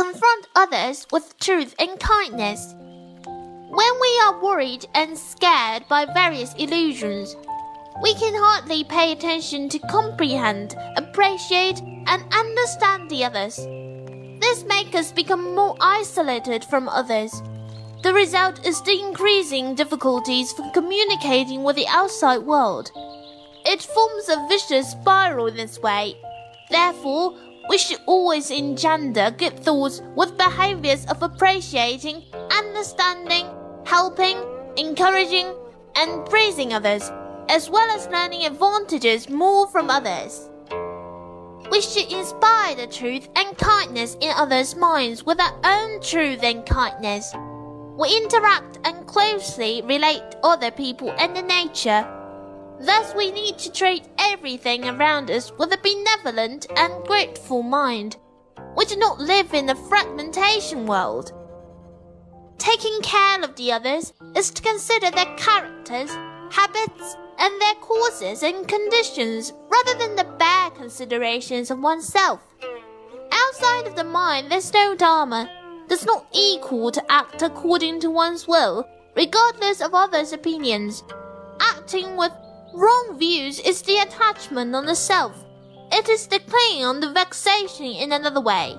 confront others with truth and kindness. When we are worried and scared by various illusions, we can hardly pay attention to comprehend, appreciate, and understand the others. This makes us become more isolated from others. The result is the increasing difficulties for communicating with the outside world. It forms a vicious spiral this way. Therefore, we should always engender good thoughts with behaviors of appreciating, understanding, helping, encouraging, and praising others, as well as learning advantages more from others. We should inspire the truth and kindness in others' minds with our own truth and kindness. We interact and closely relate other people and the nature. Thus, we need to treat everything around us with a benevolent and grateful mind. We do not live in a fragmentation world. Taking care of the others is to consider their characters, habits, and their causes and conditions rather than the bare considerations of oneself. Outside of the mind, there's no dharma. Does not equal to act according to one's will, regardless of others' opinions. Acting with wrong views is the attachment on the self. It is the clinging on the vexation in another way.